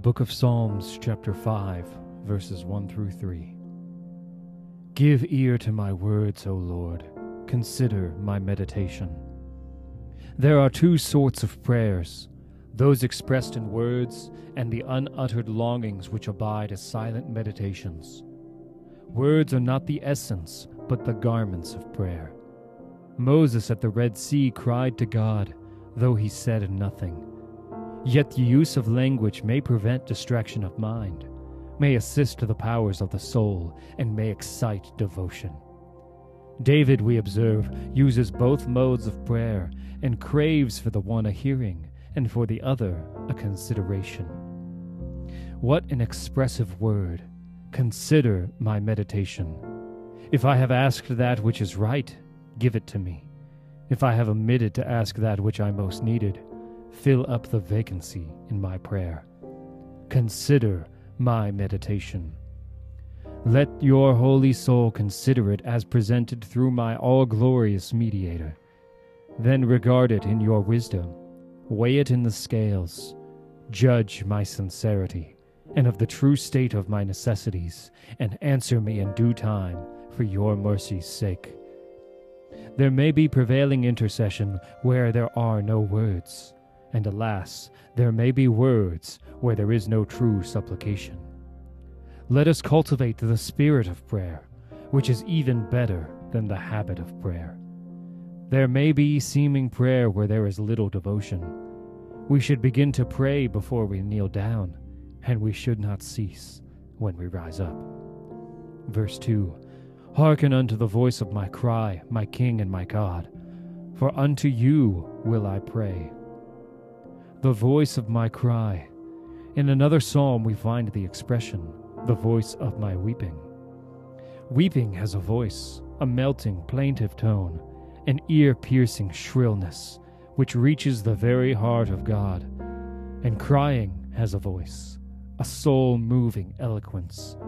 book of Psalms, chapter 5, verses 1 through 3. Give ear to my words, O Lord. Consider my meditation. There are two sorts of prayers those expressed in words, and the unuttered longings which abide as silent meditations. Words are not the essence, but the garments of prayer. Moses at the Red Sea cried to God, though he said nothing. Yet the use of language may prevent distraction of mind, may assist the powers of the soul, and may excite devotion. David, we observe, uses both modes of prayer and craves for the one a hearing and for the other a consideration. What an expressive word! Consider my meditation. If I have asked that which is right, give it to me. If I have omitted to ask that which I most needed, fill up the vacancy in my prayer. Consider my meditation. Let your holy soul consider it as presented through my all glorious mediator. Then regard it in your wisdom, weigh it in the scales, judge my sincerity and of the true state of my necessities, and answer me in due time for your mercy's sake. There may be prevailing intercession where there are no words and alas, there may be words where there is no true supplication. Let us cultivate the spirit of prayer, which is even better than the habit of prayer. There may be seeming prayer where there is little devotion. We should begin to pray before we kneel down, and we should not cease when we rise up. Verse 2 Hearken unto the voice of my cry, my King and my God, for unto you will I pray the voice of my cry. In another psalm, we find the expression, the voice of my weeping. Weeping has a voice, a melting, plaintive tone, an ear piercing shrillness, which reaches the very heart of God. And crying has a voice, a soul moving eloquence.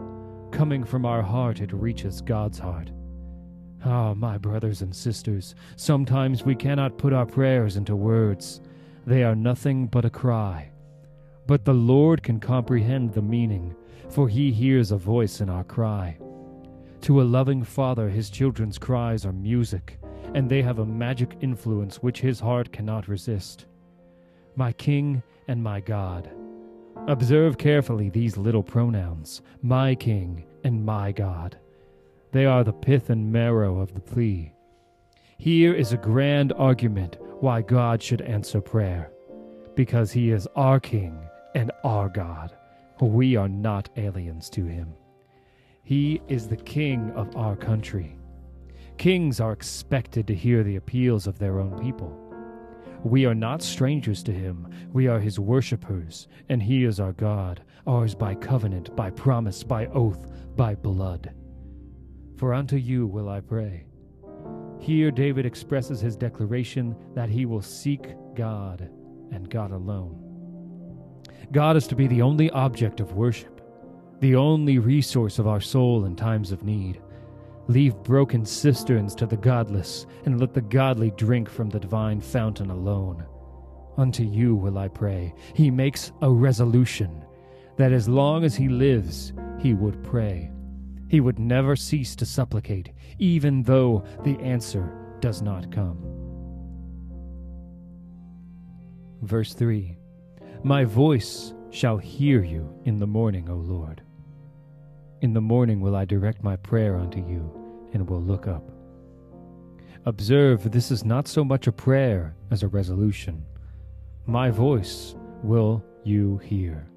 Coming from our heart, it reaches God's heart. Ah, my brothers and sisters, sometimes we cannot put our prayers into words. They are nothing but a cry. But the Lord can comprehend the meaning, for he hears a voice in our cry. To a loving father, his children's cries are music, and they have a magic influence which his heart cannot resist. My King and my God. Observe carefully these little pronouns, my King and my God. They are the pith and marrow of the plea. Here is a grand argument why God should answer prayer. Because he is our King and our God. We are not aliens to him. He is the King of our country. Kings are expected to hear the appeals of their own people. We are not strangers to him. We are his worshippers, and he is our God, ours by covenant, by promise, by oath, by blood. For unto you will I pray. Here, David expresses his declaration that he will seek God and God alone. God is to be the only object of worship, the only resource of our soul in times of need. Leave broken cisterns to the godless, and let the godly drink from the divine fountain alone. Unto you will I pray. He makes a resolution that as long as he lives, he would pray. He would never cease to supplicate, even though the answer does not come. Verse 3 My voice shall hear you in the morning, O Lord. In the morning will I direct my prayer unto you, and will look up. Observe, this is not so much a prayer as a resolution. My voice will you hear.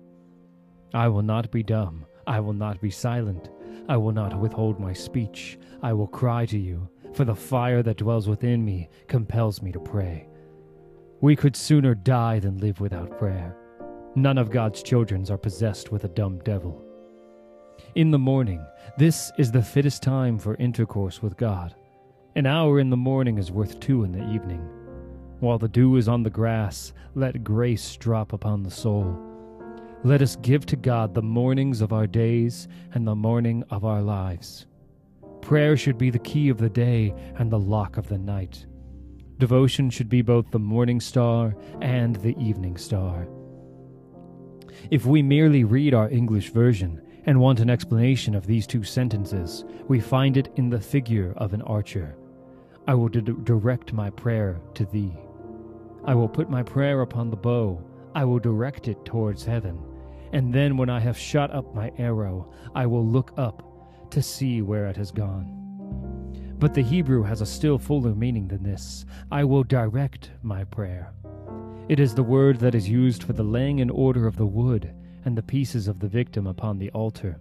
I will not be dumb, I will not be silent. I will not withhold my speech. I will cry to you, for the fire that dwells within me compels me to pray. We could sooner die than live without prayer. None of God's children are possessed with a dumb devil. In the morning, this is the fittest time for intercourse with God. An hour in the morning is worth two in the evening. While the dew is on the grass, let grace drop upon the soul. Let us give to God the mornings of our days and the morning of our lives. Prayer should be the key of the day and the lock of the night. Devotion should be both the morning star and the evening star. If we merely read our English version and want an explanation of these two sentences, we find it in the figure of an archer. I will d- direct my prayer to thee. I will put my prayer upon the bow, I will direct it towards heaven. And then, when I have shot up my arrow, I will look up to see where it has gone. But the Hebrew has a still fuller meaning than this. I will direct my prayer. It is the word that is used for the laying in order of the wood and the pieces of the victim upon the altar.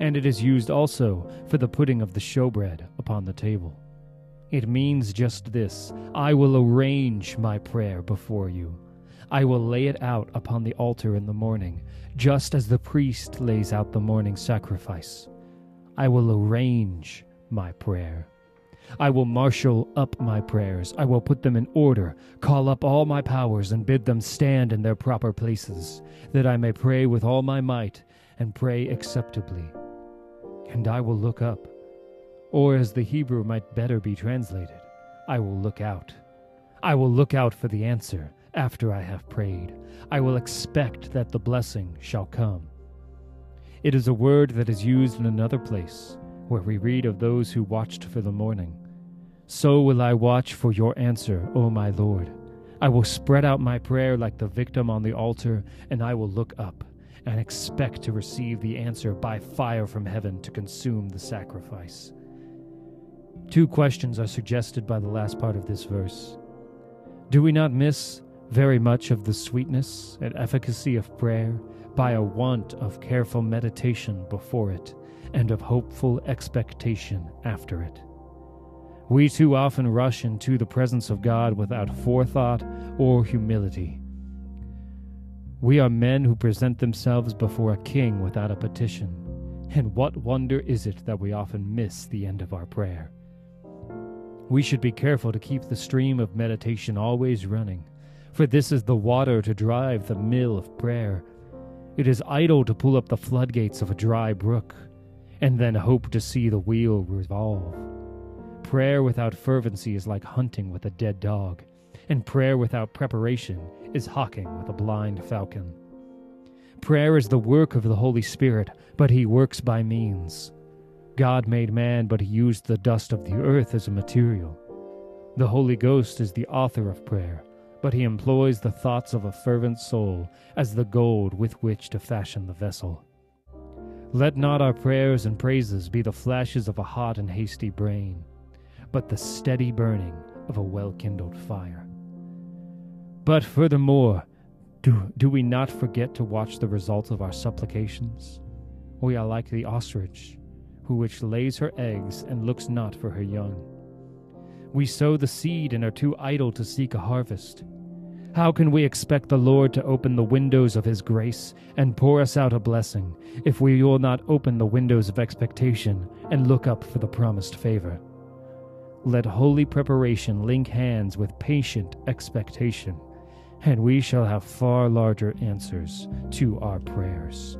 And it is used also for the putting of the showbread upon the table. It means just this I will arrange my prayer before you. I will lay it out upon the altar in the morning, just as the priest lays out the morning sacrifice. I will arrange my prayer. I will marshal up my prayers. I will put them in order, call up all my powers, and bid them stand in their proper places, that I may pray with all my might and pray acceptably. And I will look up, or as the Hebrew might better be translated, I will look out. I will look out for the answer after I have prayed. I will expect that the blessing shall come. It is a word that is used in another place, where we read of those who watched for the morning. So will I watch for your answer, O my Lord. I will spread out my prayer like the victim on the altar, and I will look up and expect to receive the answer by fire from heaven to consume the sacrifice. Two questions are suggested by the last part of this verse. Do we not miss very much of the sweetness and efficacy of prayer by a want of careful meditation before it and of hopeful expectation after it. We too often rush into the presence of God without forethought or humility. We are men who present themselves before a king without a petition, and what wonder is it that we often miss the end of our prayer? We should be careful to keep the stream of meditation always running, for this is the water to drive the mill of prayer. It is idle to pull up the floodgates of a dry brook and then hope to see the wheel revolve. Prayer without fervency is like hunting with a dead dog, and prayer without preparation is hawking with a blind falcon. Prayer is the work of the Holy Spirit, but he works by means. God made man, but he used the dust of the earth as a material. The Holy Ghost is the author of prayer, but he employs the thoughts of a fervent soul as the gold with which to fashion the vessel. Let not our prayers and praises be the flashes of a hot and hasty brain, but the steady burning of a well kindled fire. But furthermore, do, do we not forget to watch the results of our supplications? We are like the ostrich, who which lays her eggs and looks not for her young. We sow the seed and are too idle to seek a harvest. How can we expect the Lord to open the windows of His grace and pour us out a blessing if we will not open the windows of expectation and look up for the promised favor? Let holy preparation link hands with patient expectation, and we shall have far larger answers to our prayers.